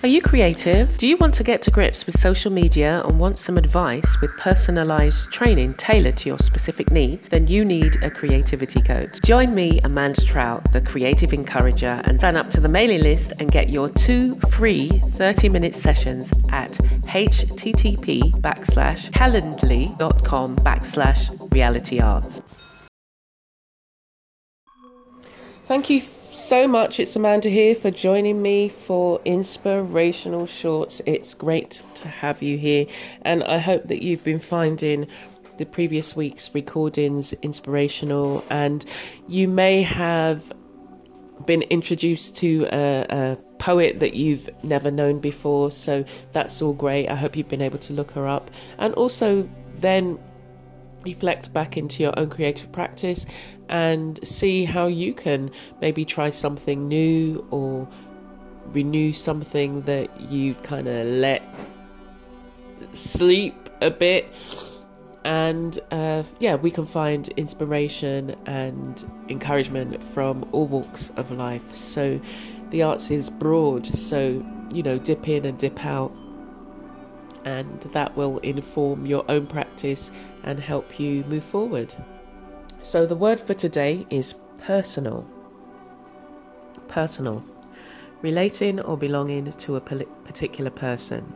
Are you creative? Do you want to get to grips with social media and want some advice with personalized training tailored to your specific needs? Then you need a creativity coach. Join me, Amanda Trout, the creative encourager, and sign up to the mailing list and get your two free 30 minute sessions at http backslash calendly.com backslash reality arts. Thank you so much. It's Amanda here for joining me for Inspirational Shorts. It's great to have you here, and I hope that you've been finding the previous week's recordings inspirational, and you may have been introduced to a, a poet that you've never known before. So that's all great. I hope you've been able to look her up, and also then reflect back into your own creative practice and see how you can maybe try something new or renew something that you kind of let sleep a bit. And uh, yeah we can find inspiration and encouragement from all walks of life. So the arts is broad. So you know dip in and dip out and that will inform your own practice and help you move forward. So, the word for today is personal. Personal. Relating or belonging to a particular person,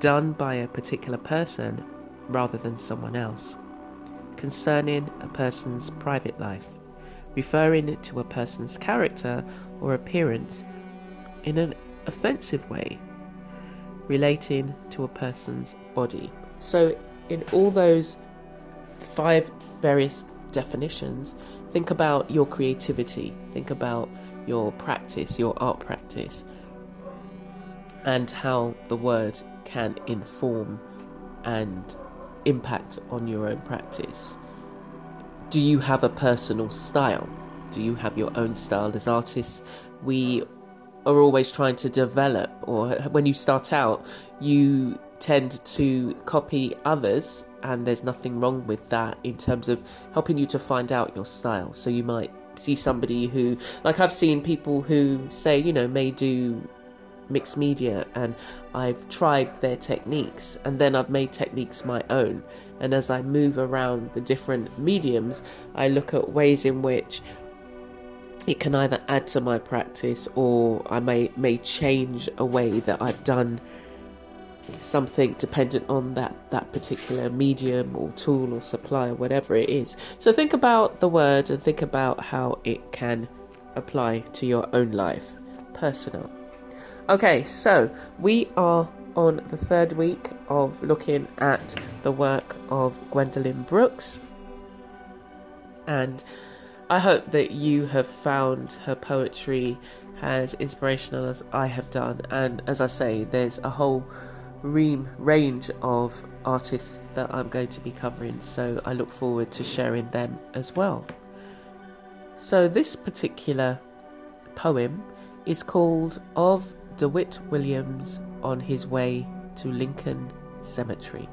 done by a particular person rather than someone else. Concerning a person's private life, referring to a person's character or appearance in an offensive way relating to a person's body. So, in all those five various definitions, think about your creativity, think about your practice, your art practice, and how the word can inform and impact on your own practice. Do you have a personal style? Do you have your own style as artists? We are always trying to develop, or when you start out, you tend to copy others, and there's nothing wrong with that in terms of helping you to find out your style. So you might see somebody who, like I've seen people who say, you know, may do mixed media, and I've tried their techniques, and then I've made techniques my own. And as I move around the different mediums, I look at ways in which it can either add to my practice or I may may change a way that I've done something dependent on that that particular medium or tool or supply or whatever it is. So think about the word and think about how it can apply to your own life. Personal. Okay, so we are on the third week of looking at the work of Gwendolyn Brooks and I hope that you have found her poetry as inspirational as I have done. And as I say, there's a whole ream, range of artists that I'm going to be covering, so I look forward to sharing them as well. So, this particular poem is called Of DeWitt Williams on His Way to Lincoln Cemetery.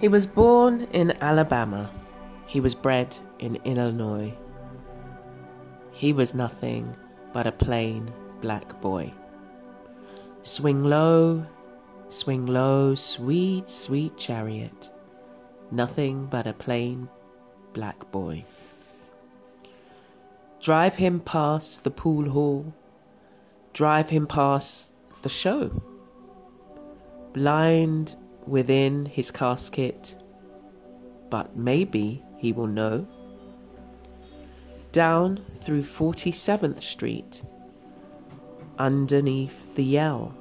He was born in Alabama he was bred in Illinois. He was nothing but a plain black boy. Swing low, swing low, sweet, sweet chariot. Nothing but a plain black boy. Drive him past the pool hall. Drive him past the show. Blind within his casket, but maybe he will know. Down through 47th Street, underneath the L,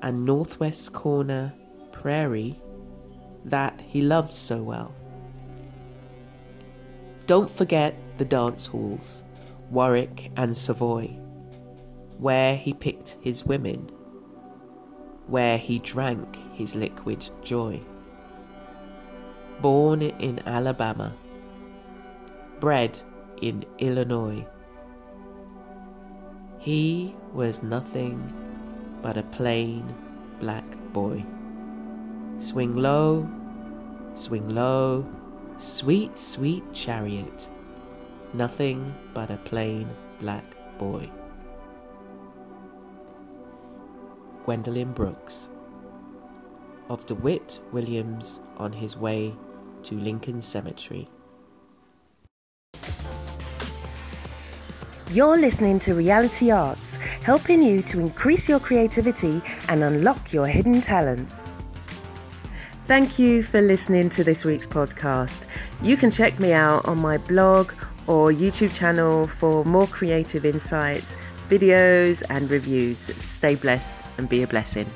and Northwest Corner Prairie that he loved so well. Don't forget the dance halls, Warwick and Savoy, where he picked his women. where he drank his liquid joy. Born in Alabama, bred in Illinois, he was nothing but a plain black boy. Swing low, swing low, sweet, sweet chariot, nothing but a plain black boy. Gwendolyn Brooks. Of DeWitt Williams on his way to Lincoln Cemetery. You're listening to Reality Arts, helping you to increase your creativity and unlock your hidden talents. Thank you for listening to this week's podcast. You can check me out on my blog or YouTube channel for more creative insights, videos, and reviews. Stay blessed and be a blessing.